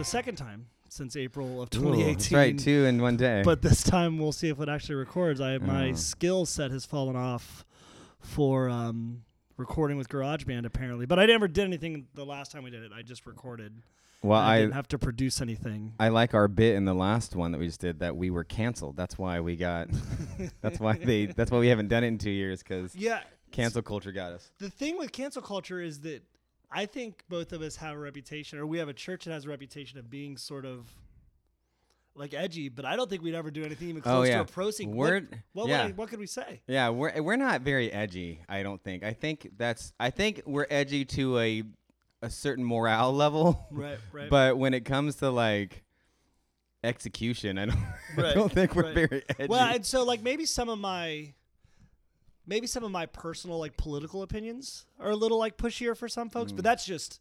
the second time since April of Ooh, 2018. that's right, two in one day. But this time we'll see if it actually records. I my Oh. skill set has fallen off for um, recording with GarageBand apparently. But I never did anything the last time we did it. I just recorded. well, I, I didn't have to produce anything. I like our bit in the last one that we just did that we were canceled. That's why we got. that's why they. That's why we haven't done it in two years because Yeah. cancel culture got us. The thing with cancel culture is that I think both of us have a reputation, or we have a church that has a reputation of being sort of like edgy, but I don't think we'd ever do anything even Oh, close yeah. to approaching. We're- what, what, yeah. I- what could we say? Yeah, we're we're not very edgy. I don't think. I think that's. I think we're edgy to a a certain morale level. Right, right. But when it comes to like execution, I don't. I don't think we're right. very edgy. Well, and so like maybe some of my maybe some of my personal like political opinions are a little like pushier for some folks, Mm. but that's just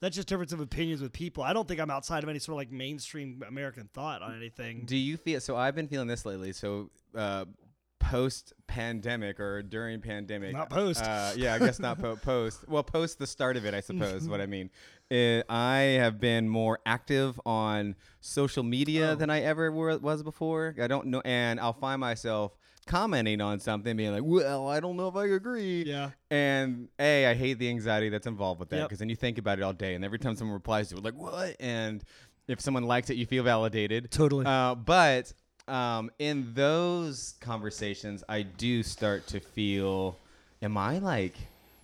that's just difference of opinions with people. I don't think I'm outside of any sort of like mainstream American thought on anything. Do you feel so? I've been feeling this lately. So, uh, post pandemic or during pandemic, Not post. Uh, yeah, I guess not po- post. Well, post the start of it, I suppose. what I mean, Uh, I have been more active on social media Oh. than I ever were, was before. I don't know, and I'll find myself commenting on something, being like, "Well, I don't know if I agree." Yeah. And a, I hate the anxiety that's involved with that Yep. because then you think about it all day, and every time someone replies to it, like what? And if someone likes it, you feel validated. Totally. Uh, but um, in those conversations, I do start to feel, am I like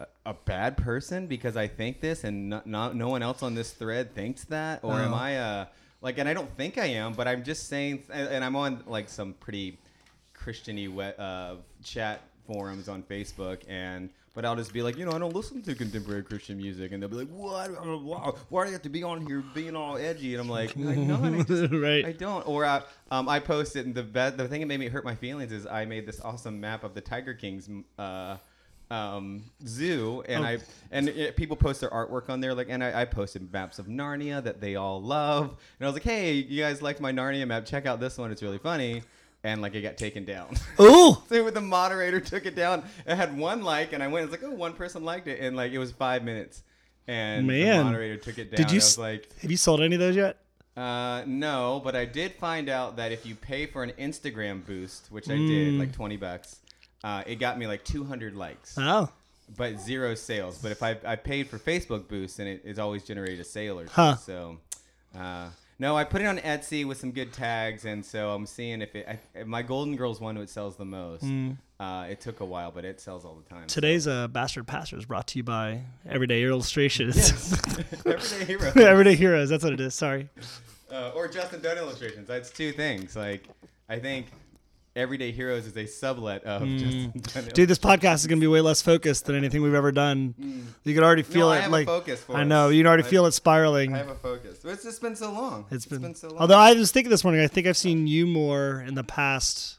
a, a bad person because I think this, and not, not no one else on this thread thinks that, or am Oh. I uh like? And I don't think I am, but I'm just saying, and I'm on like some pretty Christiany uh, chat forums on Facebook, and but I'll just be like, you know, I don't listen to contemporary Christian music, and they'll be like, what? Uh, Why, why do you have to be on here being all edgy? And I'm like, I know, I just, right. I don't. Or I, um, I posted, and the be- the thing that made me hurt my feelings is I made this awesome map of the Tiger Kings uh, um, zoo, and Oh. I and it, people post their artwork on there, like, and I, I posted maps of Narnia that they all love, and I was like, hey, you guys liked my Narnia map? Check out this one; it's really funny. And like it got taken down. Ooh. so the moderator took it down. It had one like, and I went. It's like, oh, one person liked it, and like it was five minutes. And the Man. moderator took it down. Did you I was like, Have you sold any of those yet? uh, no, but I did find out that if you pay for an Instagram boost, which I did, Mm. like twenty bucks, uh, it got me like two hundred likes, Oh. but zero sales. But if I, I paid for Facebook boost, and it, it's always generated a sale or two. Huh. So, uh, no, I put it on Etsy with some good tags, and so I'm seeing if it. I, my Golden Girls one, it sells the most. Uh, it took a while, but it sells all the time. Mm. Today's uh, Bastard Pastor is brought to you by Everyday Illustrations. Everyday Hero. Everyday Heroes. That's what it is. Sorry. uh, or Justin Dunn illustrations. That's two things. Like, I think Everyday Heroes is a sublet of Justin. Mm. Dude, this podcast is going to be way less focused than anything we've ever done. You can already feel Mm. No, I it. have a like focus for I know you can already I- feel it spiraling. I have a focus. It's just been so long. it's been, so long. although I was thinking this morning, I think I've seen you more in the past.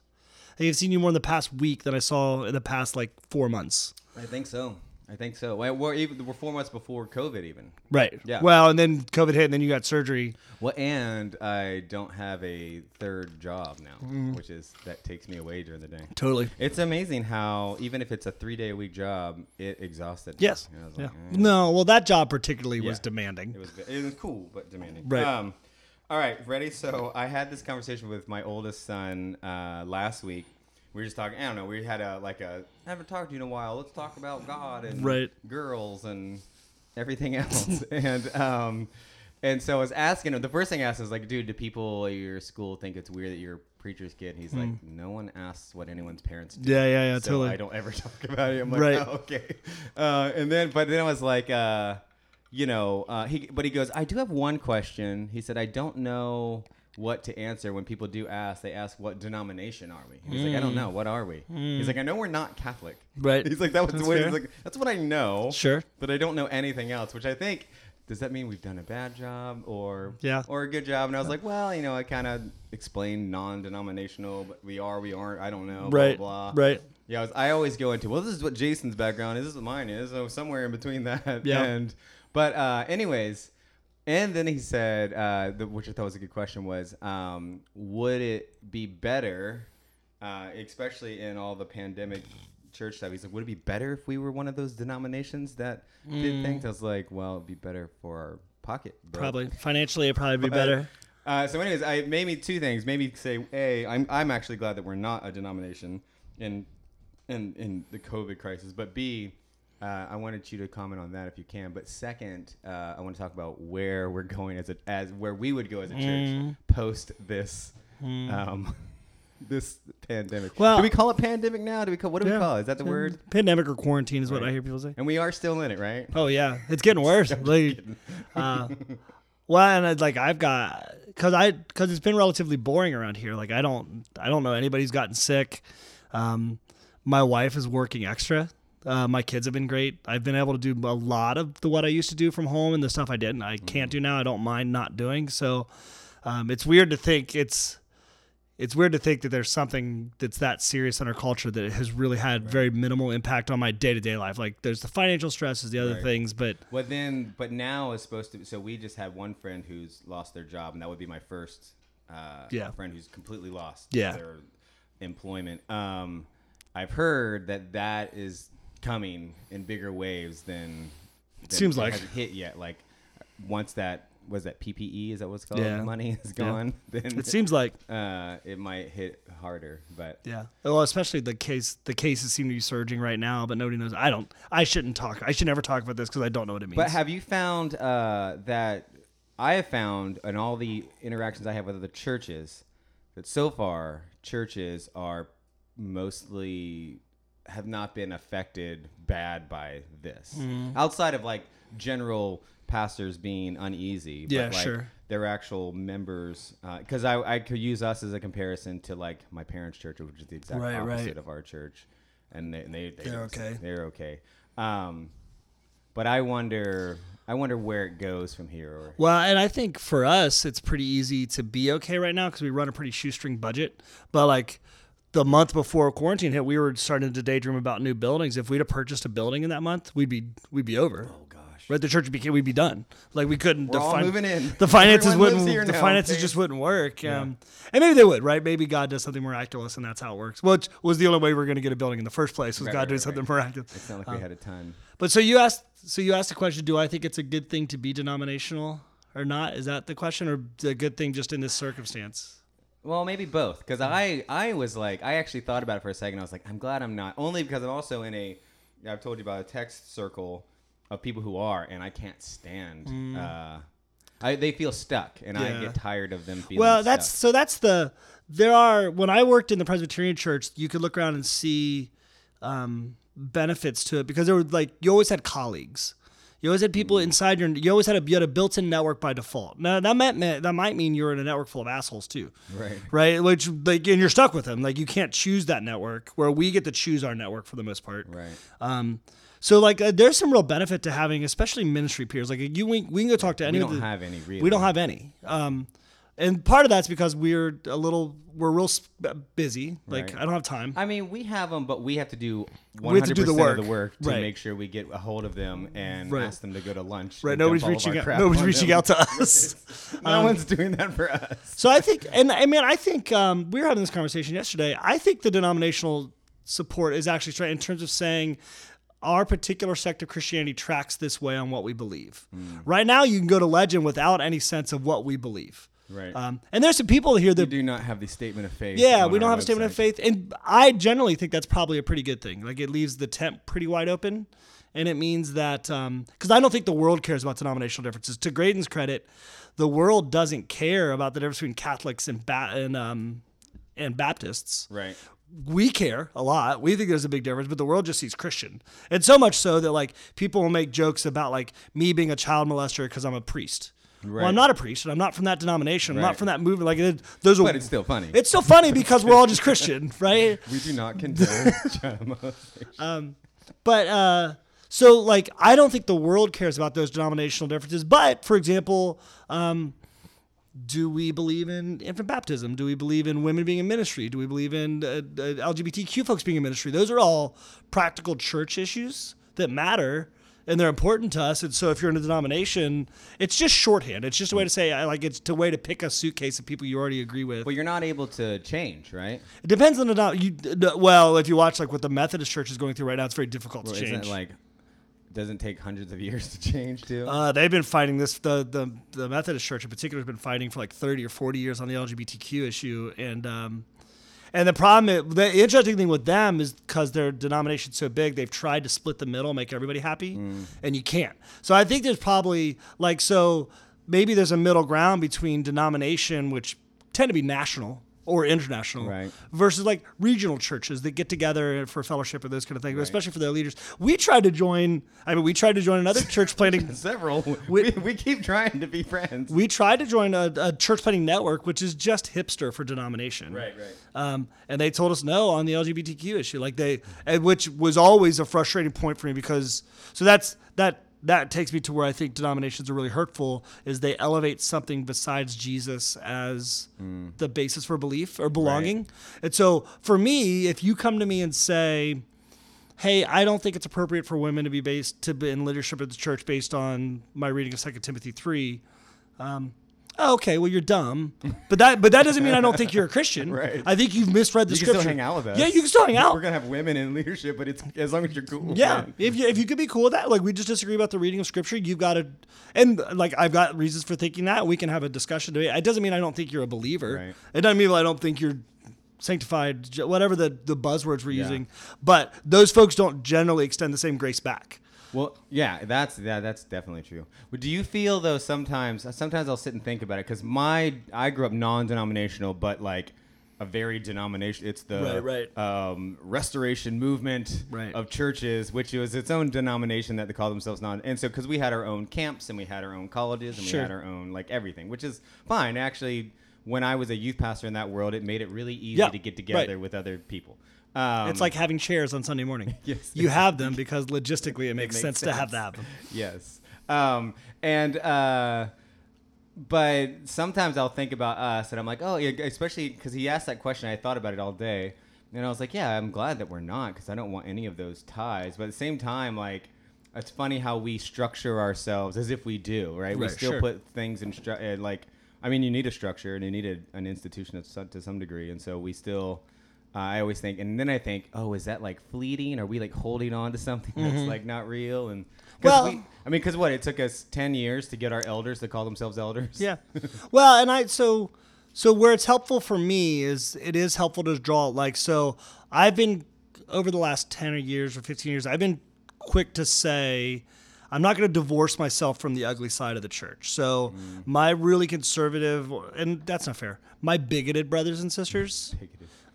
I think I've seen you more in the past week than I saw in the past like four months. I think so. I think so. Well, we're even we're four months before COVID even. Right. Yeah. Well, and then COVID hit, and then you got surgery. Well, and I don't have a third job now, Mm. which is that takes me away during the day. Totally. It's amazing how even if it's a three day a week job, it exhausted. me. Yes. And Yeah. like, eh. No. Well, that job particularly was demanding. It was it was cool but demanding. Right. Um, all right, ready? So I had this conversation with my oldest son uh, last week. We were just talking. I don't know. We had a like a I haven't talked to you in a while. Let's talk about God and Right. girls and everything else. and um, and so I was asking him. The first thing I asked is like, dude, do people at your school think it's weird that you're a preacher's kid? And he's like, no one asks what anyone's parents do. Yeah. Yeah. Yeah. so totally. I don't ever talk about it. I'm like, Right. oh, okay. Uh, and then, but then I was like, uh, you know, uh, he, but he goes, I do have one question. He said, I don't know what to answer when people do ask. They ask, what denomination are we? He's like, I don't know. What are we? He's like, I know we're not Catholic. Right. He's like, that was That's the way. He's like, that's what I know. Sure. But I don't know anything else, which I think. Does that mean we've done a bad job or Yeah. or a good job? And I was like, well, you know, I kind of explained non-denominational, but we are, we aren't. I don't know. Right. Blah, blah. Right. Yeah, I, was, I always go into well, this is what Jason's background is. This is what mine is. So somewhere in between that. Yeah. And but uh, anyways, and then he said, uh, the, which I thought was a good question, was um, would it be better, uh, especially in all the pandemic church stuff? He's like, would it be better if we were one of those denominations that Mm. did things? I was like, well, it'd be better for our pocket. Bro. Probably financially, it'd probably be But, better. Uh, so, anyways, I maybe two things. Maybe say, a, I'm I'm actually glad that we're not a denomination in in in the COVID crisis. But b, uh, I wanted you to comment on that if you can. But second, uh, I want to talk about where we're going as a as where we would go as a church Mm. post this. Um, this pandemic. Well- do we call it pandemic now? Do we call what do Yeah. we call it? Is that the word? Pandemic or quarantine is what I hear people say. And we are still in it, right? Oh yeah, it's getting worse. like, uh, well, and like I've got because I because it's been relatively boring around here. Like I don't I don't know anybody's gotten sick. Um, my wife is working extra. Uh, my kids have been great. I've been able to do a lot of the what I used to do from home and the stuff I didn't. I can't do now. I don't mind not doing. So um, it's weird to think it's it's weird to think that there's something that's that serious in our culture that has really had very minimal impact on my day to day life. Like there's the financial stresses, the other Right. things, but Well, then, but now is supposed to. So we just had one friend who's lost their job, and that would be my first uh, Yeah. friend who's completely lost Yeah. their employment. Um, I've heard that that is coming in bigger waves than. than Seems it like. hasn't hit yet. Like once that was that PPE is that what's called Yeah. money is Yeah. gone, then it seems like uh, it might hit harder. But yeah. Well, especially the case the cases seem to be surging right now, but nobody knows. I don't. I shouldn't talk. I should never talk about this because I don't know what it means. But have you found uh, that I have found in all the interactions I have with other churches that so far churches are mostly have not been affected bad by this. Mm-hmm. Outside of like general pastors being uneasy, Yeah, but like sure. their actual members. Because I I could use us as a comparison to like my parents' church, which is the exact Right, right. opposite of our church, and they, and they, they They're okay. They're okay. Um, but I wonder, I wonder where it goes from here. Or Well, and I think for us, it's pretty easy to be okay right now because we run a pretty shoestring budget. But like the month before quarantine hit, we were starting to daydream about new buildings. If we'd have purchased a building in that month, we'd be we'd be over. oh gosh, Right, the church became we'd be done. Like we couldn't. we're the all moving in. The finances Everyone wouldn't. The now, finances just wouldn't work. Um, and maybe they would. Right? Maybe God does something miraculous, and that's how it works. Which was the only way we were going to get a building in the first place. Was Right, God right, doing right, something miraculous? It's not like we had a ton. But so you asked. So you asked the question: Do I think it's a good thing to be denominational or not? Is that the question, or a good thing just in this circumstance? Well, maybe both. Because I, I was like, I actually thought about it for a second. I was like, I'm glad I'm not. Only because I'm also in a, I've told you about a text circle of people who are, and I can't stand. Uh, I, they feel stuck, and I Mm. Get tired of them feeling. Stuck. Well, that's stuck. so. That's the. There are when I worked in the Presbyterian Church, you could look around and see um, benefits to it because there were like you always had colleagues. You always had people inside your. You always had a you had a built-in network by default. Now that meant that might mean you're in a network full of assholes too. right. right? Which like, and you're stuck with them. Like, you can't choose that network. Where we get to choose our network for the most part. Right. Um, so like, uh, there's some real benefit to having, especially ministry peers. Like, you we, we can go talk to any. We don't the- have any. Really. We don't have any. Um, and part of that's because we're a little, we're real sp- busy. Like, Right. I don't have time. I mean, we have them, but we have to do 100% We have to do the of the work. to Right. make sure we get a hold of them and Right. ask them to go to lunch. right? Nobody's dump all of reaching out. Nobody's reaching them. out to us. no Um, one's doing that for us. So I think, and I mean, I think um, we were having this conversation yesterday. I think the denominational support is actually straight in terms of saying our particular sect of Christianity tracks this way on what we believe. Hmm. Right now, you can go to legend without any sense of what we believe. Right. Um, and there's some people here we that, do not have the statement of faith. yeah, we don't have a statement of faith, and I generally think that's probably a pretty good thing. Like it leaves the tent pretty wide open, and it means that because I don't think the world cares about denominational differences. To Graydon's credit, the world doesn't care about the difference between Catholics and ba- and um, and Baptists. Right. We care a lot. We think there's a big difference, but the world just sees Christian, and so much so that like people will make jokes about like me being a child molester because I'm a priest. Well, I'm not a priest, and I'm not from that denomination. I'm Right. not from that movement. Like it, those are But it's still funny. it's still funny because we're all just Christian, right? we do not condone molestation. But uh, so like I don't think the world cares about those denominational differences. But for example, um, do we believe in infant baptism? Do we believe in women being in ministry? Do we believe in uh, uh, LGBTQ folks being in ministry? Those are all practical church issues that matter. And they're important to us. And so, if you're in a denomination, it's just shorthand. It's just a way to say, like, it's a way to pick a suitcase of people you already agree with. But you're not able to change, right? It depends on the denom- you. Well, if you watch like what the Methodist Church is going through right now, it's very difficult to change. isn't it like doesn't take hundreds of years to change too. Uh, they've been fighting this. The, the the Methodist Church in particular has been fighting for like thirty or forty years on the LGBTQ issue, and um, and the problem, the interesting thing with them is because their denomination's so big, they've tried to split the middle, make everybody happy, mm. and you can't. So I think there's probably like so maybe there's a middle ground between denomination, which tend to be national or international, Right. versus like regional churches that get together for fellowship or those kind of things, especially for their leaders. We tried to join. I mean, we tried to join another church planting. Several. We, we keep trying to be friends. We tried to join a, a church planting network, which is just hipster for denomination. right, right. Um, and they told us no on the LGBTQ issue, like they, which was always a frustrating point for me because so that's that that takes me to where I think denominations are really hurtful is they elevate something besides Jesus as the basis for belief or belonging. And so for me, if you come to me and say, "Hey, I don't think it's appropriate for women to be based to be in leadership of the church based on my reading of Second Timothy 3," um, oh, okay, well you're dumb, but that but that doesn't mean I don't think you're a Christian. Right. I think you've misread the You can scripture. still hang out with us. Yeah, you can still hang out. We're gonna have women in leadership, but it's as long as you're cool. Yeah, man. if you if you could be cool with that, like we just disagree about the reading of scripture, you've got to, and like I've got reasons for thinking that. We can have a discussion today. It doesn't mean I don't think you're a believer. Right. It doesn't mean I don't think you're sanctified, whatever the the buzzwords we're Yeah. using. But those folks don't generally extend the same grace back. Well, yeah, that's yeah, that's definitely true. But do you feel though sometimes? Sometimes I'll sit and think about it because my I grew up non-denominational, but like a very denomination. It's the Right, right. Um, restoration movement Right. of churches, which was its own denomination that they call themselves non. And so because we had our own camps and we had our own colleges and Sure. we had our own like everything, which is fine actually. When I was a youth pastor in that world, it made it really easy Yeah, to get right. together with other people. Um, it's like having chairs on Sunday morning. Yes. You have them because logistically it makes, makes sense, to have sense. to have them. yes. Um, and uh, but sometimes I'll think about us, and I'm like, oh, especially because he asked that question. I thought about it all day, and I was like, yeah, I'm glad that we're not, because I don't want any of those ties. But at the same time, like. It's funny how we structure ourselves as if we do, right? we still sure. put things in stru- uh, like, I mean, you need a structure and you need a, an institution to some degree, and so we still. Uh, I always think, and then I think, oh, is that like fleeting? Are we like holding on to something that's like not real? And Well- we, I mean, because what? It took us ten years to get our elders to call themselves elders. Yeah. well, and I so so where it's helpful for me is it is helpful to draw like so I've been over the last 10 or years or 15 years I've been quick to say I'm not going to divorce myself from the ugly side of the church. So my really conservative and that's not fair. My bigoted brothers and sisters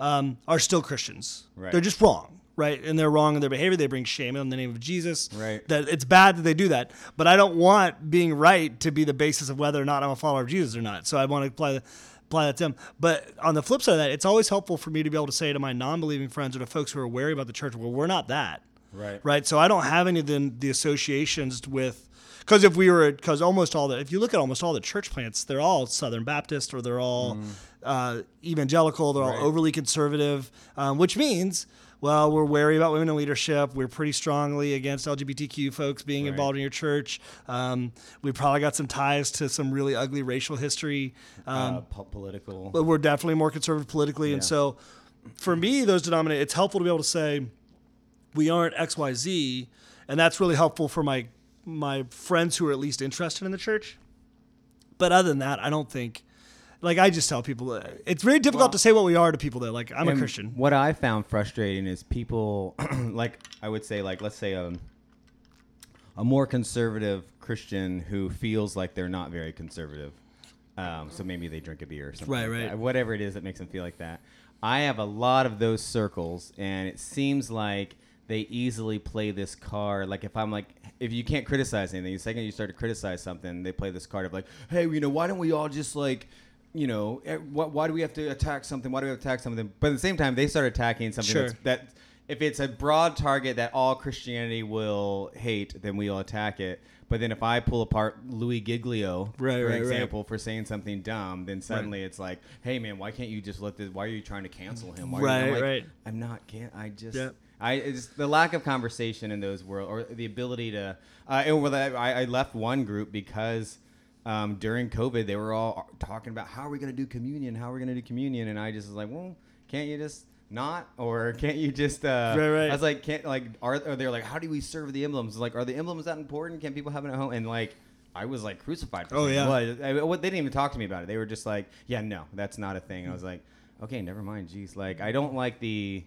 um, are still Christians. Right. They're just wrong, right? And they're wrong in their behavior. They bring shame in the name of Jesus. Right. That it's bad that they do that, but I don't want being right to be the basis of whether or not I'm a follower of Jesus or not. So I want to apply the, apply that to them. But on the flip side of that, it's always helpful for me to be able to say to my non-believing friends or to folks who are wary about the church, well, we're not that. Right. Right. So I don't have any of the, the associations with. Because if we were, because almost all the, if you look at almost all the church plants, they're all Southern Baptist or they're all uh, evangelical, they're Mm. Right. all overly conservative, um, which means, well, we're wary about women in leadership. We're pretty strongly against LGBTQ folks being Right. involved in your church. Um, we probably got some ties to some really ugly racial history. Um, uh, po- political. but we're definitely more conservative politically. And so for me, those denominate, it's helpful to be able to say, we aren't XYZ. And that's really helpful for my, my friends who are at least interested in the church. But other than that, I don't think, like, I just tell people that it's very difficult Well- to say what we are to people that, like, I'm a Christian. What I found frustrating is people, like I would say, like let's say um, a more conservative Christian who feels like they're not very conservative. Um, so maybe they drink a beer or something. Right, like right. that. Whatever it is that makes them feel like that. I have a lot of those circles, and it seems like they easily play this card. Like if I'm like, if you can't criticize anything, the second you start to criticize something, they play this card of like, hey, you know, why don't we all just like you know, eh, why, why do we have to attack something? Why do we have to attack something? But at the same time, they start attacking something Sure. that's, that if it's a broad target that all Christianity will hate, then we'll attack it. But then if I pull apart Louis Giglio, Right, for right, right. example, for saying something dumb, then suddenly it's like, hey man, why can't you just let this? Why are you trying to cancel him? Why are you, I'm Right, like, right. I'm not. Can't I just? Yep. I it's the lack of conversation in those world or the ability to. Uh, and with I, I left one group because um, during COVID they were all talking about how are we going to do communion? How are we going to do communion? And I just was like, well, can't you just not, or can't you just? Uh, Right, right. I was like, can't like are, are they like how do we serve the emblems? Like, are the emblems that important? Can people have it at home? And like. I was like crucified. For Oh, yeah. Well, I, what they didn't even talk to me about it. They were just like, "Yeah, no, that's not a thing." I was like, "Okay, never mind." Jeez, like I don't like the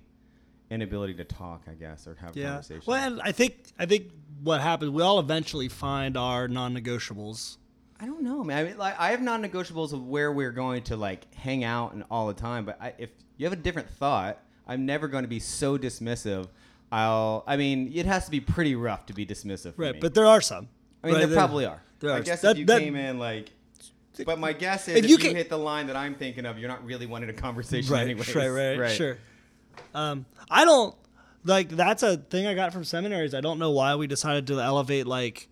inability to talk. I guess or have Yeah. conversation. Well, and I think I think what happens, we all eventually find our non-negotiables. I don't know, man. I mean, like, I have non-negotiables of where we're going to like hang out and all the time. But I, if you have a different thought, I'm never going to be so dismissive. I'll. I mean, it has to be pretty rough to be dismissive. For Right, me. but there are some. I mean, right? there probably are. there I are. guess That- if you that- came in like. But my guess is If if, you you, ca- hit the line that I'm thinking of, you're not really wanting a conversation right, anyways. right, right, sure. Um, I don't like that's a thing I got from seminaries. I don't know why we decided to elevate like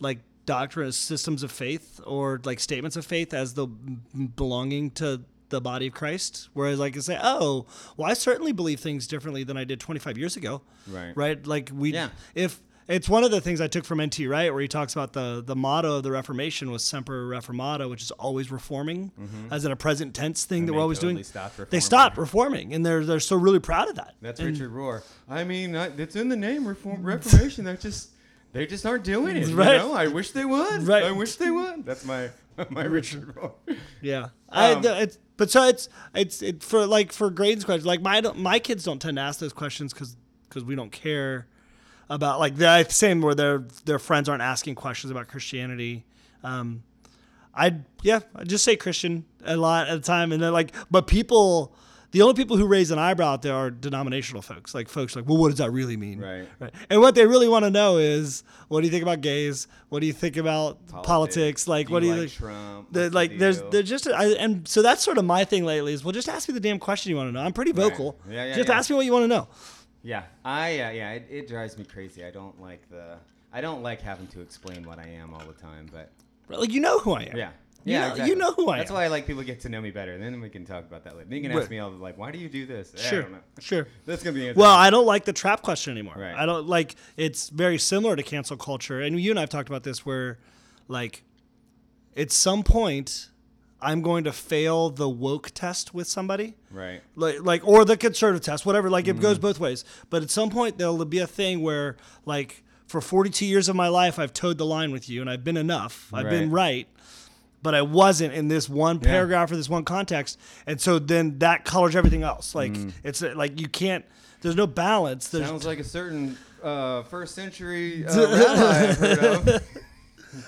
like doctrine as systems of faith or like statements of faith as the belonging to the body of Christ. Whereas like I say, oh, well, I certainly believe things differently than I did 25 years ago. Right. Right. Like we, Yeah. if it's one of the things I took from NT Wright, where he talks about the the motto of the Reformation was "Semper Reformata," which is always reforming, as in a present tense thing And that we're always totally doing. stopped they stopped reforming, and they're they're so really proud of that. That's And- Richard Rohr. I mean, I, it's in the name Reform, Reformation. They just they just aren't doing it. Right. You know? I wish they would. Right. I wish they would. That's my my Richard Rohr. Yeah, I, Um, th- it's, but so it's it's it, for like for Graydon's questions. Like my my kids don't tend to ask those questions because because we don't care about like the same where their their friends aren't asking questions about Christianity. Um, I yeah, I just say Christian a lot at the time, and then like, but people. The only people who raise an eyebrow out there are denominational folks, like folks like, well, what does that really mean? Right. Right. And what they really want to know is, what do you think about gays? What do you think about politics? Like, do what do you like? Trump? The, like there's deal? there's just I, and so that's sort of my thing lately is well just ask me the damn question you want to know. I'm pretty Right. vocal. Yeah, yeah, just yeah. ask me what you want to know. Yeah, I uh, yeah, it, it drives me crazy. I don't like the I don't like having to explain what I am all the time. But Like you know who I am. yeah, You yeah, know- exactly. you know who I am. That's am. why I like people get to know me better. and Then we can talk about that later. Then you can Right. ask me all the, like, why do you do this? I Sure. don't know. Sure. That's gonna be interesting. Well, I don't like the trap question anymore. Right. I don't like it's very similar to cancel culture. And you and I've talked about this where like at some point I'm going to fail the woke test with somebody. right. like like or the conservative test whatever like it goes Mm-hmm. both ways but at some point there'll be a thing where like for 42 years of my life i've toed the line with you and i've been enough i've been right but i wasn't in this one Yeah. paragraph or this one context and so then that colors everything else like Mm. it's uh, like you can't there's no balance there's Sounds like a certain uh, first century uh, rabbi I've heard of.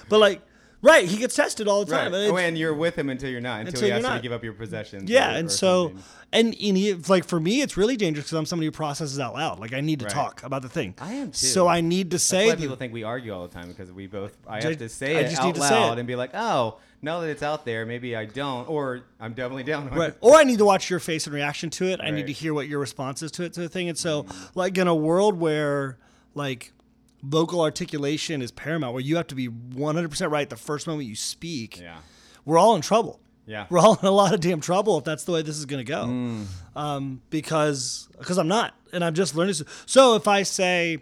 but like right he gets tested all the Right. time and Oh, and you're with him until you're not. Until, Until he asks you to give up your possessions. Yeah, or- and or so something. and, and he, like for me, it's really dangerous because I'm somebody who processes out loud. Like I need to Right. talk about the thing. I am too. So I need to That's say why people think we argue all the time because we both. I have to say I it just out need to say loud it. and be like, "Oh, now that it's out there, maybe I don't, or I'm definitely down." on Right. it." Or I need to watch your face and reaction to it. I need to hear what your response is to it to the thing. And so, mm-hmm. like in a world where like vocal articulation is paramount, where you have to be 100% right the first moment you speak, Yeah. we're all in trouble. Yeah. We're all in a lot of damn trouble if that's the way this is going to go. Mm. Um, because because I'm not, and I'm just learning. So if I say,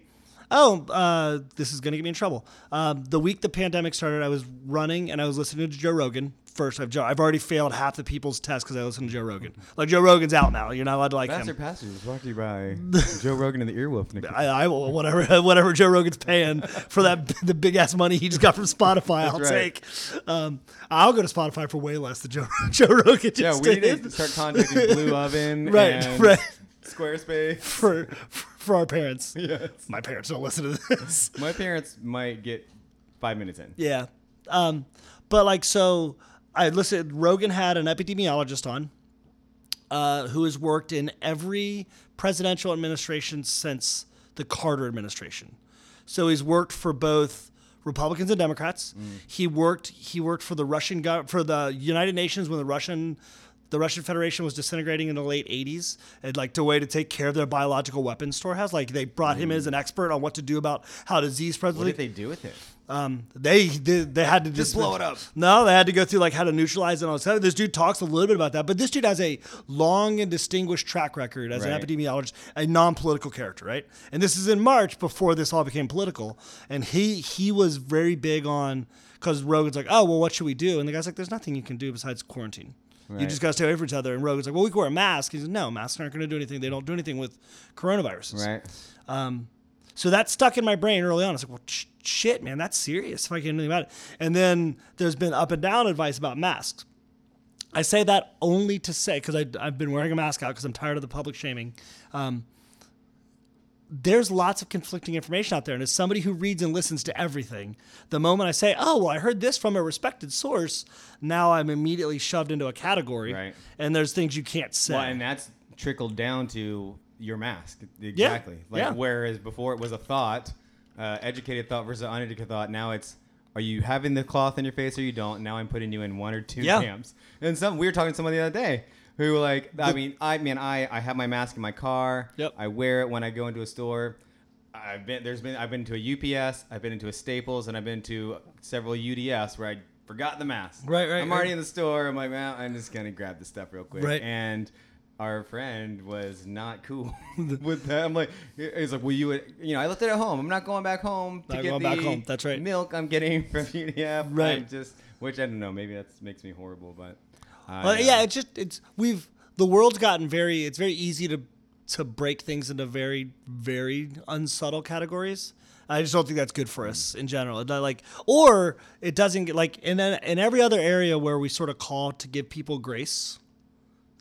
"Oh, uh, this is going to get me in trouble," um, the week the pandemic started, I was running and I was listening to Joe Rogan. First, I've, I've already failed half the people's tests because I listen to Joe Rogan. Like Joe Rogan's out now. You're not allowed to like Pastor him. Pastors was brought to you by Joe Rogan and the Earwolf. Nick. I, I will whatever whatever Joe Rogan's paying for that the big ass money he just got from Spotify. I'll right. take. Um, I'll go to Spotify for way less than Joe Joe Rogan yeah, we need to start contacting Blue Apron Right, and right. Squarespace. for for our parents. Yes. My parents don't listen to this. My parents might get five minutes in. yeah. Um, but like so I listened Rogan had an epidemiologist on uh, who has worked in every presidential administration since the Carter administration. So he's worked for both Republicans and Democrats. He worked he worked for the Russian gov- for the United Nations when the Russian the Russian Federation was disintegrating in the late 80s and like the way to take care of their biological weapons storehouse like they brought him in as an expert on what to do about how disease spreads What did they do with it? Um, they, they they had to Just blow it up. No, they had to go through like how to neutralize it and all this. Stuff. This dude talks a little bit about that, but this dude has a long and distinguished track record as Right. an epidemiologist, a non-political character, right? And this is in March before this all became political, and he he was very big on because Rogan's like, oh well, what should we do? And the guy's like, there's nothing you can do besides quarantine. You just got to stay away from each other. And Rogan's like, well, we can wear a mask. He says, no, masks aren't going to do anything. They don't do anything with coronaviruses. Right. Um, so that stuck in my brain early on. I was like, well, sh- shit, man, that's serious if I can do anything about it. And then there's been up and down advice about masks. I say that only to say, because I've been wearing a mask out because I'm tired of the public shaming. Um, there's lots of conflicting information out there. And as somebody who reads and listens to everything, the moment I say, oh, well, I heard this from a respected source, now I'm immediately shoved into a category. Right. And there's things you can't say. Well, and that's trickled down to your mask. Exactly. Like yeah. whereas before it was a thought, uh, educated thought versus uneducated thought. Now it's are you having the cloth in your face or you don't? Now I'm putting you in one or two Yeah. camps. And some we were talking to someone the other day who were like, I mean, I mean, I I have my mask in my car. Yep. I wear it when I go into a store. I've been there's been I've been to a UPS, I've been into a Staples, and I've been to several UDFs where I forgot the mask. Right, right, I'm already right. in the store. I'm like, well, I'm just gonna grab the stuff real quick. Right. And our friend was not cool with that. I'm like, he's like, well, you would, you know, I left it at home. I'm not going back home to Not get the back home. That's right. milk I'm getting from UDF. Right. I'm just, which I don't know, maybe that makes me horrible, but. Well, yeah, it's just it's we've the world's gotten very it's very easy to to break things into very very unsubtle categories. I just don't think that's good for us in general. Like or it doesn't get like in in every other area where we sort of call to give people grace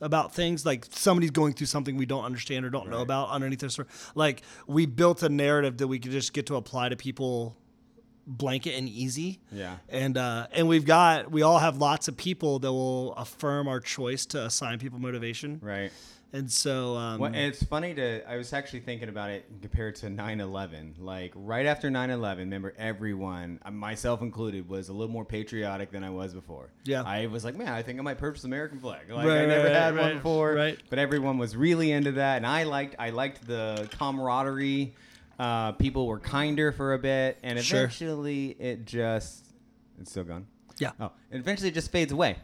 about things like somebody's going through something we don't understand or don't know about underneath this like we built a narrative that we could just get to apply to people blanket and easy Yeah. and uh, and we've got we all have lots of people that will affirm our choice to assign people motivation, Right. And so um, Well, and it's funny to. I was actually thinking about it compared to 9/11. Like right after 9/11, remember everyone, uh, myself included, was a little more patriotic than I was before. Yeah. I was like, man, I think I might purchase an American flag. Like Right, I never right, had right, one before. right. But everyone was really into that, and I liked. I liked the camaraderie. Uh, people were kinder for a bit, and Sure. eventually it just. It's still gone. yeah, Oh, and eventually it just fades away.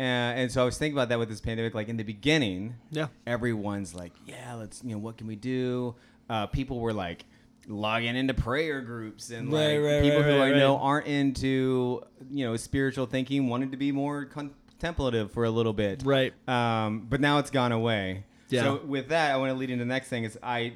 Uh, and so I was thinking about that with this pandemic. Like in the beginning, yeah, everyone's like, yeah, let's, you know, what can we do? Uh, people were like logging into prayer groups and like right, people right, who right, I know aren't into, you know, spiritual thinking wanted to be more contemplative for a little bit. right, Um, but now it's gone away. Yeah. So with that, I want to lead into the next thing is I,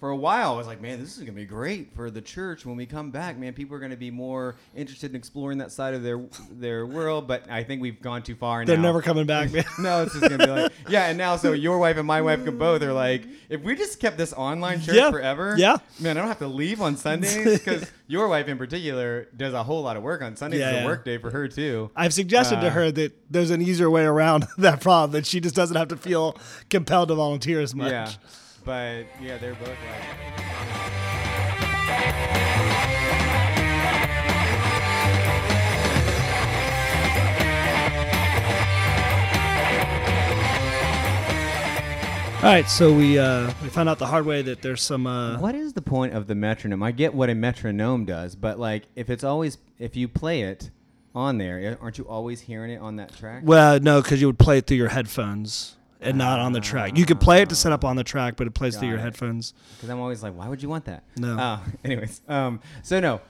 for a while, I was like, man, this is gonna be great for the church when we come back. Man, people are gonna be more interested in exploring that side of their their world. But I think we've gone too far. they're now. never coming back, man. No, it's just gonna be like, yeah, and now so your wife and my wife can both are like, if we just kept this online church Yeah, forever, yeah. man, I don't have to leave on Sundays because your wife in particular does a whole lot of work on Sundays. Yeah, it's yeah. a work day for her too. I've suggested to Uh, her that there's an easier way around that problem that she just doesn't have to feel compelled to volunteer as much. Yeah, but yeah, they're both like, All right, so we uh, we found out the hard way that there's some uh, what is the point of the metronome? I get what a metronome does, but like, if it's always if you play it on there, aren't you always hearing it on that track? well, no, because you would play it through your headphones and not on the track. You could play it to set up on the track, but it plays through your it. headphones. Because I'm always like, why would you want that? No. Oh, anyways, um, so no,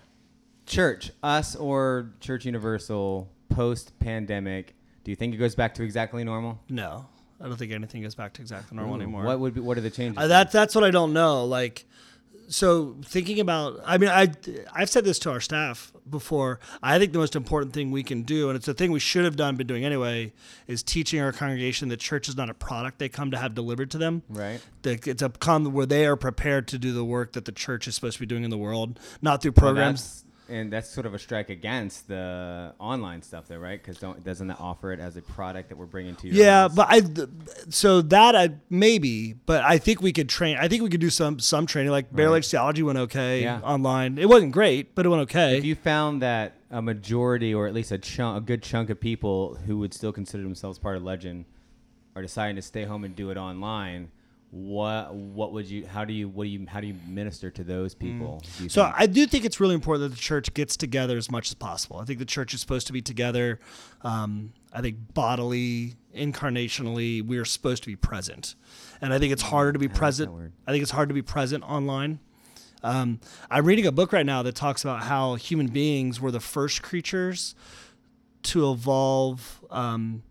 church, us or Church Universal post pandemic. Do you think it goes back to exactly normal No, I don't think anything goes back to exactly normal Ooh, anymore. What would be, what are the changes? Uh, that that's what I don't know. Like, so thinking about, I mean, I I've said this to our staff before. I think the most important thing we can do, and it's a thing we should have done, been doing anyway, is teaching our congregation that church is not a product they come to have delivered to them. right? That it's a come where they are prepared to do the work that the church is supposed to be doing in the world, not through programs. And that's sort of a strike against the online stuff, though, right? Because don't doesn't that offer it as a product that we're bringing to you? Yeah, but I so that I maybe, but I think we could train. I think we could do some some training. Like barrel Right. theology went okay Yeah. online. It wasn't great, but it went okay. if you found that a majority, or at least a chunk, a good chunk of people who would still consider themselves part of Legend, are deciding to stay home and do it online, what what would you? How do you? What do you? How do you minister to those people? do So think? I do think it's really important that the church gets together as much as possible. I think the church is supposed to be together. Um, I think bodily, incarnationally, we are supposed to be present, and I think it's harder to be that present. I think it's hard to be present online. Um, I'm reading a book right now that talks about how human beings were the first creatures to evolve um,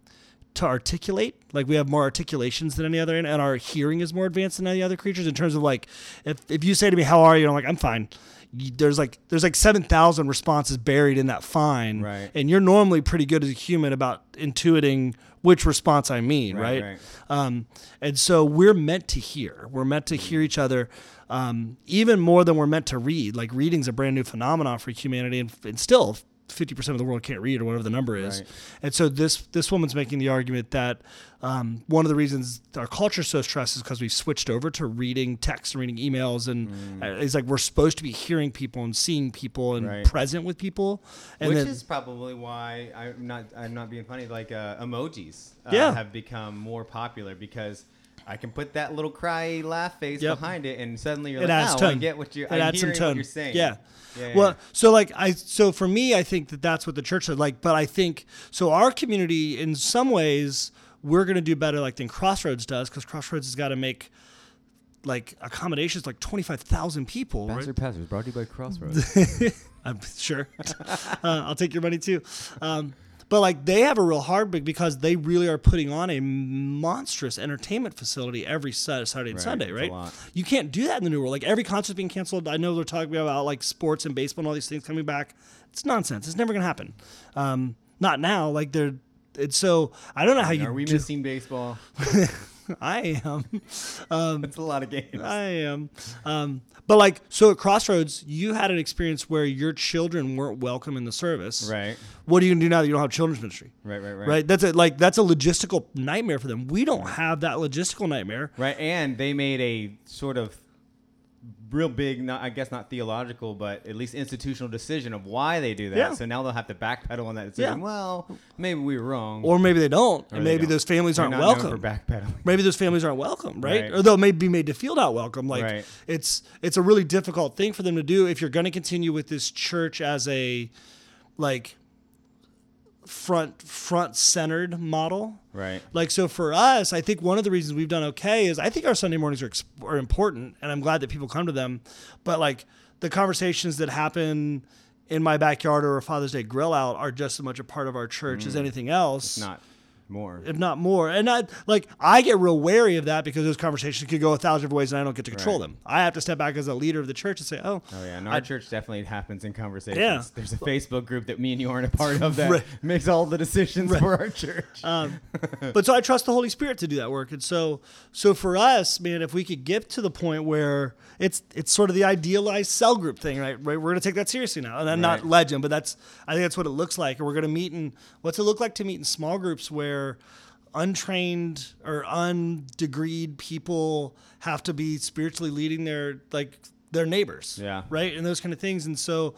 to articulate. Like we have more articulations than any other, and our hearing is more advanced than any other creatures in terms of like, if if you say to me, "How are you?" I'm like, "I'm fine." There's like there's like seven thousand responses buried in that fine, Right. and you're normally pretty good as a human about intuiting which response I mean, Right, right? right. Um, and so we're meant to hear. We're meant to hear each other, um, even more than we're meant to read. Like reading's a brand new phenomenon for humanity, and, and still. 50% of the world can't read or whatever the number is. Right. And so this this woman's making the argument that um, one of the reasons our culture is so stressed is because we've switched over to reading text and reading emails and uh, it's like we're supposed to be hearing people and seeing people and Mm. Right. present with people. And Which then, is probably why I'm not I'm not being funny. Like uh, emojis uh, Yeah. have become more popular because I can put that little cry laugh face Yep. behind it, and suddenly you're it like, adds oh, tone. I get what you're. it I'm adds some tone. what you're saying. Yeah. Yeah, Well, yeah. so like I so for me, I think that that's what the church is like. But I think so. Our community, in some ways, we're going to do better like than Crossroads does because Crossroads has got to make like accommodations like twenty five thousand people. Right? Pastor Pastors brought to you by Crossroads. I'm sure. uh, I'll take your money too. Um, but like they have a real hard because they really are putting on a monstrous entertainment facility every Saturday and Right, Sunday, right? You can't do that in the new world. Like every concert's being canceled. I know they're talking about like sports and baseball and all these things coming back. It's nonsense. It's never gonna happen. Um, not now. Like they're. It's so I don't know how you. Are we do- missing baseball? I am. Um, That's a lot of games. I am. Um, but like, so at Crossroads, you had an experience where your children weren't welcome in the service. right, What are you gonna do now that you don't have children's ministry? right, right, right, Right. That's a, like that's a logistical nightmare for them. We don't have that logistical nightmare. Right, and they made a sort of real big, not I guess not theological, but at least institutional decision of why they do that. Yeah. So now they'll have to backpedal on that decision. Yeah. Well, maybe we were wrong. Or maybe they don't, Or and maybe don't. those families They're aren't not welcome. backpedaling. maybe those families aren't welcome, right? Right. Or they'll maybe be made to feel not welcome. Like Right. it's it's a really difficult thing for them to do if you're going to continue with this church as a like front front centered model. Right. Like so for us, I think one of the reasons we've done okay is I think our Sunday mornings are are important, and I'm glad that people come to them. But like the conversations that happen in my backyard or a Father's Day grill out are just as much a part of our church as mm. anything else Not more. if not more. And I like I get real wary of that because those conversations could go a thousand different ways, and I don't get to control Right. them. I have to step back as a leader of the church and say, "Oh, Oh yeah, and our I- church definitely happens in conversations. Yeah. There's a Facebook group that me and you aren't a part of that Right. makes all the decisions for our church. Um, but so I trust the Holy Spirit to do that work. And so, so for us, man, if we could get to the point where it's it's sort of the idealized cell group thing, right? Right, we're gonna take that seriously now, and I'm not legend, but that's I think that's what it looks like. And we're gonna meet in what's it look like to meet in small groups where untrained or undegreed people have to be spiritually leading their like their neighbors, Yeah. right, and those kind of things. And so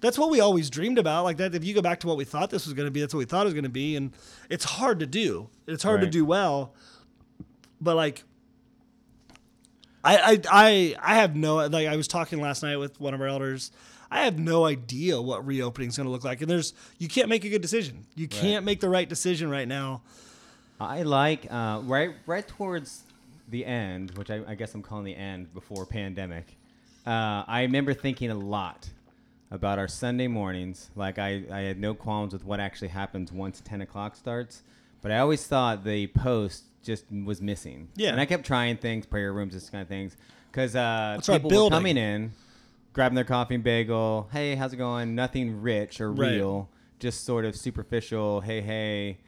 that's what we always dreamed about. Like that, if you go back to what we thought this was going to be, that's what we thought it was going to be, and it's hard to do. It's hard to do well, but like. I, I I I have no like I was talking last night with one of our elders. I have no idea what reopening is going to look like, and there's you can't make a good decision. You can't make the right decision right now. I like uh, right right towards the end, which I, I guess I'm calling the end before pandemic. Uh, I remember thinking a lot about our Sunday mornings. Like I, I had no qualms with what actually happens once 10 o'clock starts, but I always thought the post just was missing. Yeah. and I kept trying things, prayer rooms, this kind of things, because uh, people were coming in, grabbing their coffee and bagel. Hey, how's it going? Nothing rich or Right. real, just sort of superficial. Hey, hey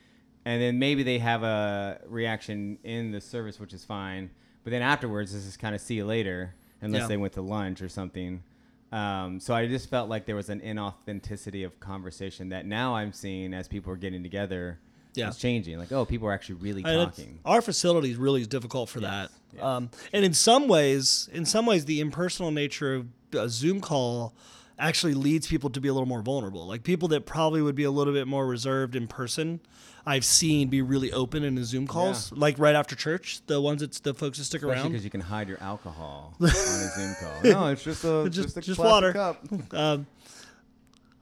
and then maybe they have a reaction in the service, which is fine. But then afterwards, this is kind of see you later, unless Yeah. they went to lunch or something. Um, so I just felt like there was an inauthenticity of conversation that now I'm seeing as people are getting together. Yeah. it's changing. Like, oh, people are actually really talking. Our facility is really difficult for that. yes. Um, and in some ways, in some ways, the impersonal nature of a Zoom call actually leads people to be a little more vulnerable. Like people that probably would be a little bit more reserved in person, I've seen be really open in the Zoom calls, like right after church. The ones that the folks that stick Especially around. because you can hide your alcohol on a Zoom call. No, it's just a Just- just, a just water. cup. Um,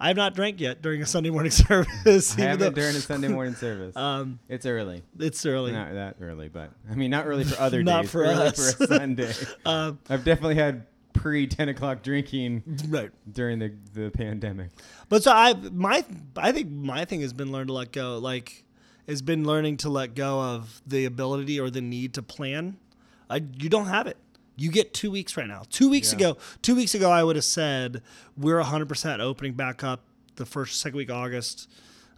I have not drank yet during a Sunday morning service. I haven't though- during a Sunday morning service. Um, it's early. it's early. Not that early, but I mean, not early for other Not days. Not for early us. for a Sunday. Um, I've definitely had pre ten o'clock drinking right. during the the pandemic. But so I my I think my thing has been learned to let go. Like has been learning to let go of the ability or the need to plan. I, you don't have it. You get two weeks right now. Two weeks Yeah. ago, two weeks ago, I would have said we're 100% opening back up the first, second week of August.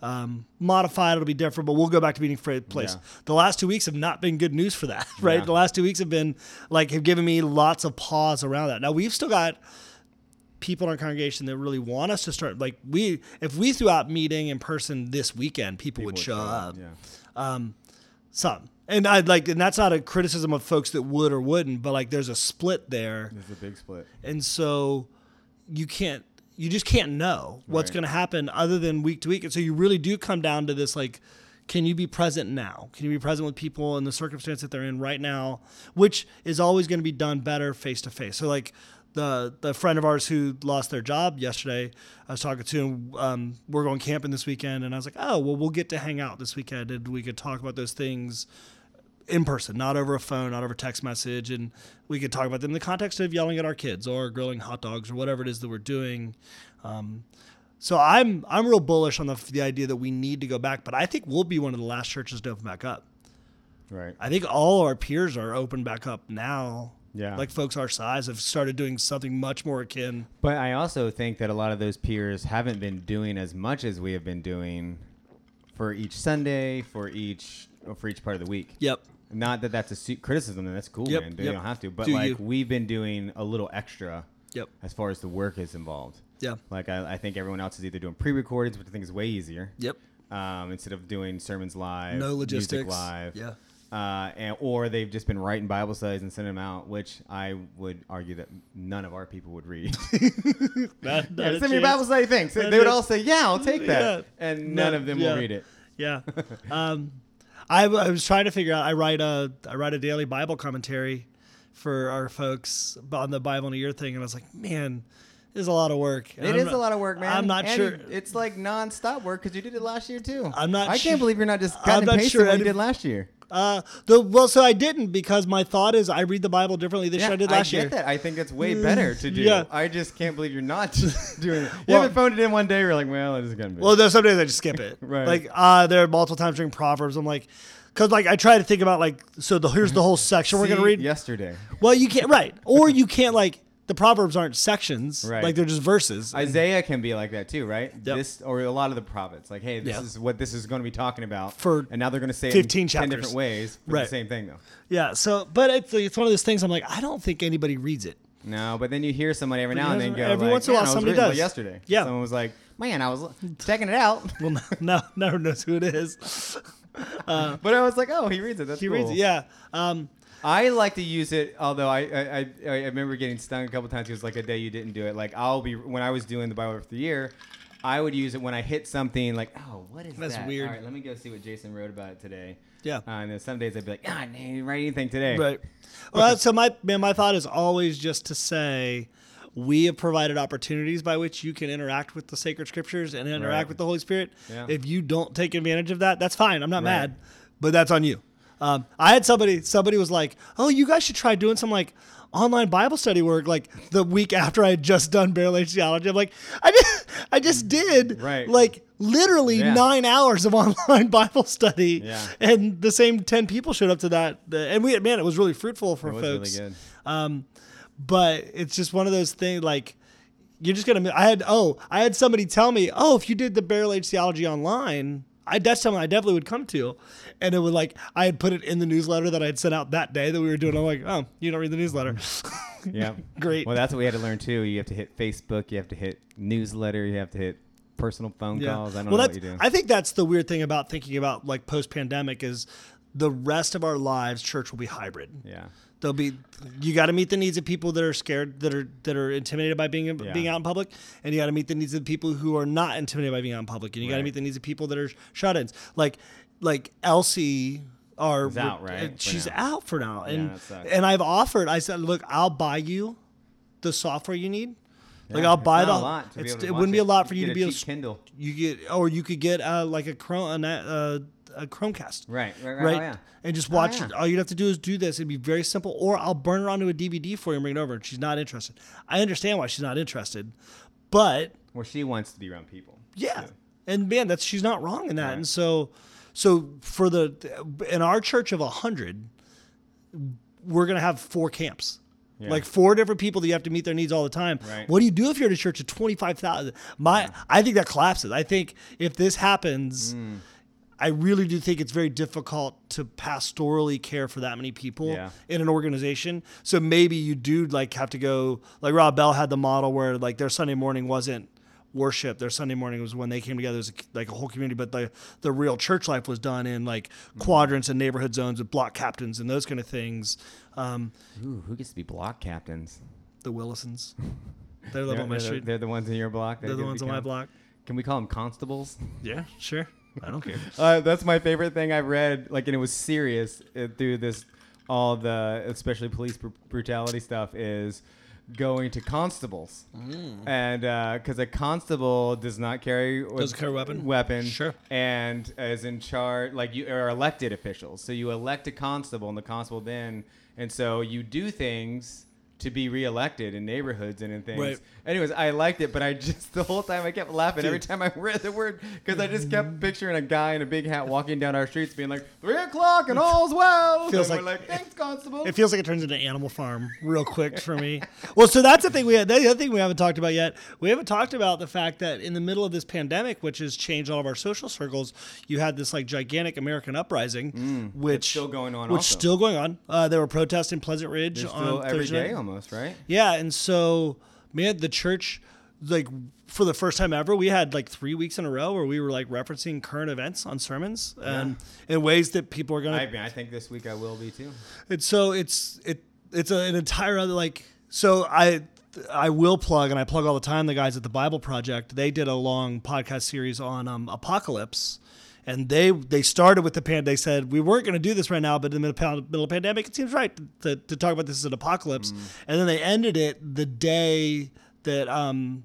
Um, modified, it'll be different, but we'll go back to meeting for place. Yeah. The last two weeks have not been good news for that, right? Yeah. The last two weeks have been like have given me lots of pause around that. Now we've still got people in our congregation that really want us to start. Like we, if we threw out meeting in person this weekend, people, would show up. Yeah. Um, Some, and I'd like, and that's not a criticism of folks that would or wouldn't, but like there's a split there, There's a big split. and so you can't, you just can't know what's Right. going to happen other than week to week, and so you really do come down to this like. Can you be present now? Can you be present with people in the circumstance that they're in right now, which is always going to be done better face to face. So like the the friend of ours who lost their job yesterday, I was talking to him. Um, we're going camping this weekend, and I was like, oh well, we'll get to hang out this weekend, and we could talk about those things in person, not over a phone, not over text message, and we could talk about them in the context of yelling at our kids or grilling hot dogs or whatever it is that we're doing. Um, so I'm I'm real bullish on the the idea that we need to go back, but I think we'll be one of the last churches to open back up. Right. I think all our peers are open back up now. Yeah. like folks our size have started doing something much more akin. But I also think that a lot of those peers haven't been doing as much as we have been doing for each Sunday, for each for each part of the week. Yep. Not that that's a su- criticism, and that's cool, Yep, man. They yep. don't have to. But Do like you. we've been doing a little extra Yep. as far as the work is involved. Yeah. Like I, I think everyone else is either doing pre-recordings, which I think is way easier. Yep. Um, instead of doing sermons live, No music logistics. live, Yeah. uh, and, or they've just been writing Bible studies and sending them out, which I would argue that none of our people would read. Not, not yeah, a send me a chance. Bible study, thanks. Not They would a- all say, "Yeah, I'll take that," Yeah. and No, none of them yeah. will read it. Yeah. Um, I, I was trying to figure out. I write a I write a daily Bible commentary for our folks on the Bible in a year thing, and I was like, man, this is a lot of work. And It I'm is not- a lot of work, man. I'm not And sure. It's like non-stop work because you did it last year too. I'm not I can't believe you're not just cutting and pasting sure what you did last year. Uh, the well, so I didn't because my thought is I read the Bible differently this year I did last year. I get year. that. I think it's way better to do. Yeah. I just can't believe you're not doing it. You Well- haven't phoned it in one day. You're like, well, it is gonna be. Well, there's some days I just skip it. Right. Like uh, there are multiple times during Proverbs. I'm like, because like I try to think about like so the here's the whole section we're gonna read. yesterday. Well, you can't right, or you can't like the Proverbs aren't sections. Right. Like they're just verses. Isaiah can be like that too, right? Yep. This or a lot of the prophets, like, hey, this Yeah. is what this is going to be talking about For and now they're going to say 15 it in ten chapters. different ways, but Right. the same thing though. Yeah. So, but it's it's one of those things. I'm like, I don't think anybody reads it. No, but then you hear somebody every now and then go, Every like, once in a while "Man, I was somebody does." Yesterday, Yeah. someone was like, man, I was checking it out, Well, no, no, never knows who it is. but I was like, oh, he reads it. That's He cool. reads it. Yeah. Um, I like to use it, although I I, I I remember getting stung a couple times. It was like a day you didn't do it. Like I'll be when I was doing the Bible for the year, I would use it when I hit something like, oh, what is That's that? That's weird. All right, let me go see what Jason wrote about it today. yeah. Uh, and then some days I'd be like, ah, I didn't write anything today. Right. Well, so my man, my thought is always just to say, we have provided opportunities by which you can interact with the sacred scriptures and interact Right. with the Holy Spirit. Yeah. If you don't take advantage of that, that's fine. I'm not Right. mad, but that's on you. Um, I had somebody. Somebody was like, "Oh, you guys should try doing some like." Online Bible study work, like the week after I had just done barrel age theology, I'm like, I just, I just did, Right. Like literally Yeah. nine hours of online Bible study, Yeah. and the same ten people showed up to that, and we, man, it was really fruitful for folks. really good. Um, but it's just one of those things like you're just gonna. I had oh, I had somebody tell me, oh, if you did the barrel age theology online, I that's something I definitely would come to, and it would like I had put it in the newsletter that I had sent out that day that we were doing. I'm like, oh, you don't read the newsletter. Yeah. Great. Well, that's what we had to learn too. You have to hit Facebook. You have to hit newsletter. You have to hit personal phone calls. I don't well, know what you do. I think that's the weird thing about thinking about like post pandemic is the rest of our lives, church will be hybrid. yeah. There'll be you got to meet the needs of people that are scared, that are that are intimidated by being Yeah. being out in public, and you got to meet the needs of people who are not intimidated by being out in public, and you got to meet the needs of people that are shut-ins. Like like Elsie are out, right, She's now. out for now, and sucks. and I've offered. I said, look, I'll buy you the software you need. Like I'll buy the. lot to be it's- able to it wouldn't be a lot for you Get to be a Kindle. You get, or you could get uh, like a Chrome, a, uh, a Chromecast Right. Right. Right. right? Oh, yeah. And just Oh, watch yeah. it. All you'd have to do is do this. It'd be very simple. Or I'll burn her onto a DVD for you and bring it over. And she's not interested. I understand why she's not interested, but Well, she wants to be around people. yeah. too. And man, that's she's not wrong in that. Right. And so, so for the in our church of 100 we're going to have four camps Yeah. like four different people that you have to meet their needs all the time Right. what do you do if you're at a church of 25000 my i think that collapses i think if this happens Mm. I really do think it's very difficult to pastorally care for that many people Yeah. in an organization. So maybe you do like have to go like Rob Bell had the model where like their Sunday morning wasn't worship. Their Sunday morning was when they came together as a, like a whole community, but the the real church life was done in like Mm-hmm. quadrants and neighborhood zones with block captains and those kind of things. Um, Ooh, who gets to be block captains? the Willisons, they're the They're, on my they're street. they're the ones in your block. They're the ones on my block. Can we call them constables? Yeah, sure. I don't care. Uh, that's my favorite thing I've read. Like, and it was serious uh, through this, all the especially police br- brutality stuff is going to constables, and because a constable does not carry Mm. Doesn't carry a weapon? weapon, Sure. and is in charge. Like you are elected officials, so you elect a constable, and the constable then, and so you do things to be reelected in neighborhoods and in things. Right. Anyways, I liked it, but I just the whole time I kept laughing every time I read the word because I just kept picturing a guy in a big hat walking down our streets, being like three o'clock and all's well. Feels like- like thanks, constable. It feels like it turns into Animal Farm real quick for me. well, so that's the thing we had. The other thing we haven't talked about yet. We haven't talked about the fact that in the middle of this pandemic, which has changed all of our social circles, you had this like gigantic American uprising, which Mm, still going on Which also. still going on. Uh, there were protests in Pleasant Ridge There's on Thursday. Almost, right? Yeah, and so man, the church like for the first time ever, we had like three weeks in a row where we were like referencing current events on sermons and in ways that people are gonna I mean, I think this week I will be too. it's so it's it it's a, an entire other like so I I will plug and I plug all the time the guys at the Bible Project. They did a long podcast series on um, apocalypse, and they they started with the pan. They said we weren't going to do this right now, but in the middle of middle of pandemic, it seems right to, to talk about this as an apocalypse. And then they ended it the day that um,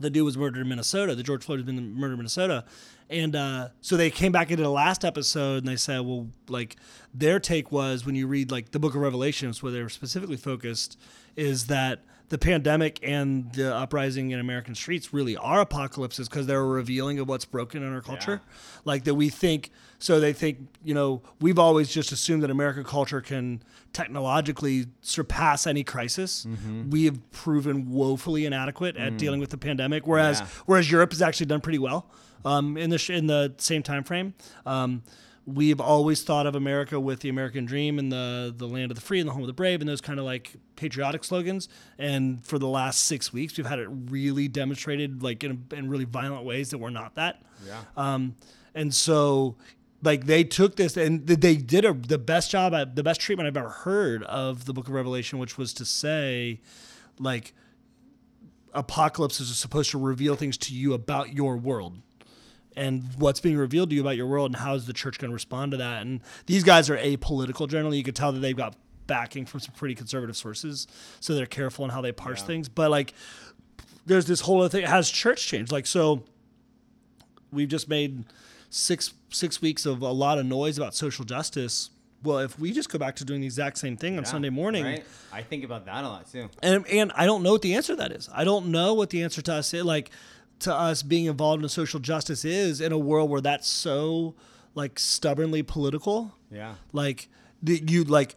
the dude was murdered in Minnesota. The George Floyd has been murdered in Minnesota. And uh, so they came back into the last episode and they said, well, like their take was when you read like the book of Revelations, where they were specifically focused, is that the pandemic and the uprising in American streets really are apocalypses because they're a revealing of what's broken in our culture. Like that we think, so they think, you know, we've always just assumed that American culture can technologically surpass any crisis. We have proven woefully inadequate at dealing with the pandemic, whereas Yeah. whereas Europe has actually done pretty well um, in the sh- in the same time frame. Um, we've always thought of America with the American dream and the the land of the free and the home of the brave and those kind of like patriotic slogans. And for the last six weeks, we've had it really demonstrated like in, in really violent ways that we're not that. Yeah. Um, and so like they took this and they did a, the best job, at, the best treatment I've ever heard of the book of Revelation, which was to say like apocalypses are supposed to reveal things to you about your world and what's being revealed to you about your world and how is the church going to respond to that? And these guys are apolitical generally. You could tell that they've got backing from some pretty conservative sources so they're careful in how they parse things. But like there's this whole other thing has church changed? Like so we've just made six six weeks of a lot of noise about social justice. Well if we just go back to doing the exact same thing on Yeah, sunday morning Right? I think about that a lot too. and and I don't know what the answer to that is. I don't know what the answer to us is. Like to us being involved in social justice is in a world where that's so like stubbornly political. Yeah. Like that you like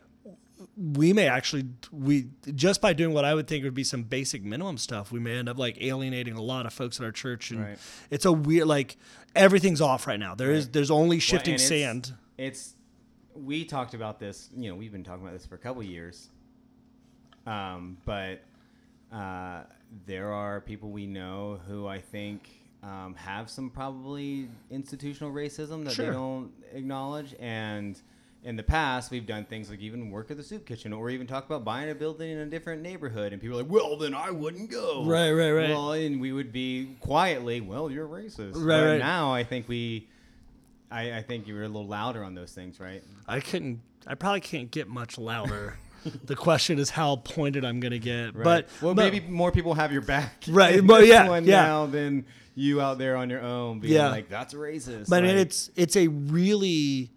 we may actually we just by doing what I would think would be some basic minimum stuff, we may end up like alienating a lot of folks at our church and Right. it's a weird like everything's off right now. There is Right. there's only Well, shifting it's- sand. It's we talked about this. You know, we've been talking about this for a couple years. Um, but uh, there are people we know who I think um, have some probably institutional racism that Sure. they don't acknowledge. And in the past, we've done things like even work at the soup kitchen, or even talk about buying a building in a different neighborhood, and people are like, "Well, then I wouldn't go." Right, right, right. Well, and we would be quietly, "Well, you're racist." Right, But right. Now I think we. I, I think you were a little louder on those things, right? I couldn't. I probably can't get much louder. the question is how pointed I'm going to get. But well, but- maybe more people have your back, Right, but yeah, one yeah. now than you out there on your own being Yeah. like that's racist. But like, it's it's a really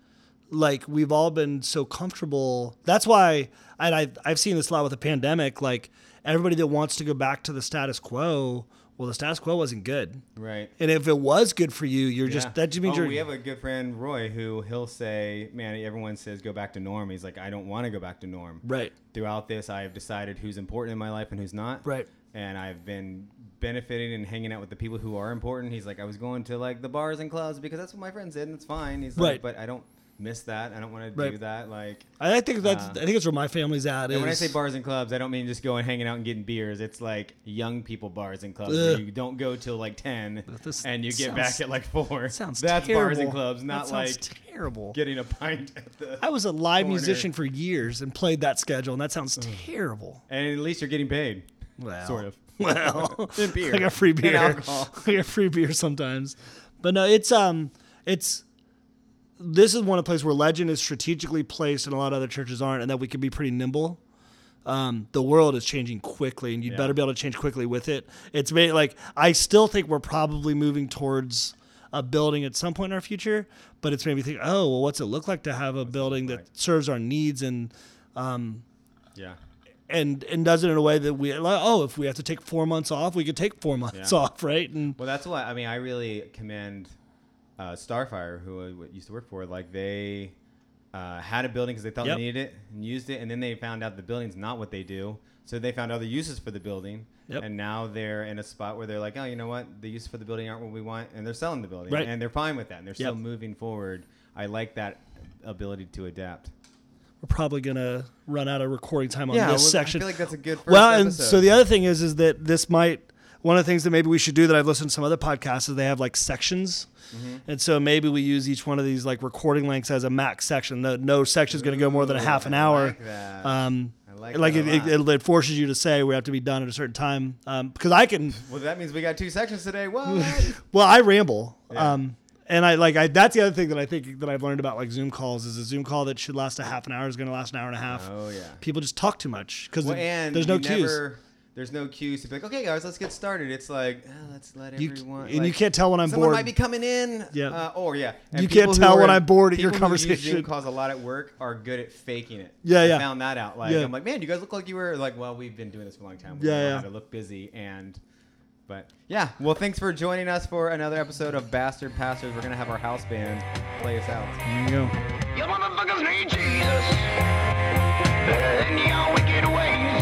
like we've all been so comfortable. That's why and I I've seen this a lot with the pandemic. Like everybody that wants to go back to the status quo, well, the status quo wasn't good. Right. And if it was good for you, you're just Yeah. that just means oh, you're we have a good friend Roy who he'll say, "Man, everyone says go back to norm." He's like, "I don't want to go back to norm." right. Throughout this, I have decided who's important in my life and who's not. Right. And I've been benefiting and hanging out with the people who are important. He's like, I was going to like the bars and clubs because that's what my friends did, and it's fine. He's Right. like, but I don't miss that. I don't want to Right. do that. Like, I think that's Uh, I think it's where my family's at. and when I say bars and clubs, I don't mean just going hanging out and getting beers. It's like young people bars and clubs where you don't go till like ten and you get sounds- back at like four. Sounds That's terrible. bars and clubs, not like terrible. getting a pint at the. I was a live corner. musician for years and played that schedule, and that sounds terrible. And at least you're getting paid. Well, Sort of. Well, beer. I got free beer. I got free beer sometimes, but no, it's um, it's this is one of the places where legend is strategically placed, and a lot of other churches aren't, and that we can be pretty nimble. Um, the world is changing quickly, and you'd Yeah. better be able to change quickly with it. It's made like I still think we're probably moving towards a building at some point in our future, but it's made me think, oh, well, what's it look like to have a building that like? serves our needs and um, Yeah. and and does it in a way that we like, oh, if we have to take four months off, we could take four months Yeah. off, right? And Well, that's why I mean I really commend uh, Starfire, who I w- used to work for. Like they uh, had a building because they thought Yep. they needed it and used it, and then they found out the building's not what they do. So they found other uses for the building, Yep. and now they're in a spot where they're like, oh, you know what, the uses for the building aren't what we want, and they're selling the building, Right. and they're fine with that, and they're still moving forward. I like that ability to adapt. we're probably gonna run out of recording time on yeah, this well, section. I feel like that's a good first well, and episode. so the other thing is, is that this might one of the things that maybe we should do that I've listened to some other podcasts is they have like sections, Mm-hmm. and so maybe we use each one of these like recording lengths as a max section. No, no section is going to go more than a half an I hour. like that. Um, I like like that it, it, it, it forces you to say we have to be done at a certain time because I can. well, that means we got two sections today. What? Well, I ramble. Yeah. Um, and I like I that's the other thing that I think that I've learned about like Zoom calls is a Zoom call that should last a half an hour is going to last an hour and a half. oh yeah. People just talk too much because Well, there's no cues. Never, there's no cues to be like, okay, guys, let's get started. It's like, oh, let's let You- everyone. and you can't tell when I'm someone bored. Someone might be coming in. Yeah. Uh, or yeah. And You can't tell when are- I'm bored at your people who use conversation. Zoom calls a lot at work are good at faking it. Yeah, yeah. I yeah. found that out. Like, Yeah. I'm like, man, you guys look like you were like, well, we've been doing this for a long time. We Yeah, yeah. How to look busy and. But yeah, well, thanks for joining us for another episode of Bastard Pastors. We're gonna have our house band play us out. There you go. You motherfuckers need Jesus. And you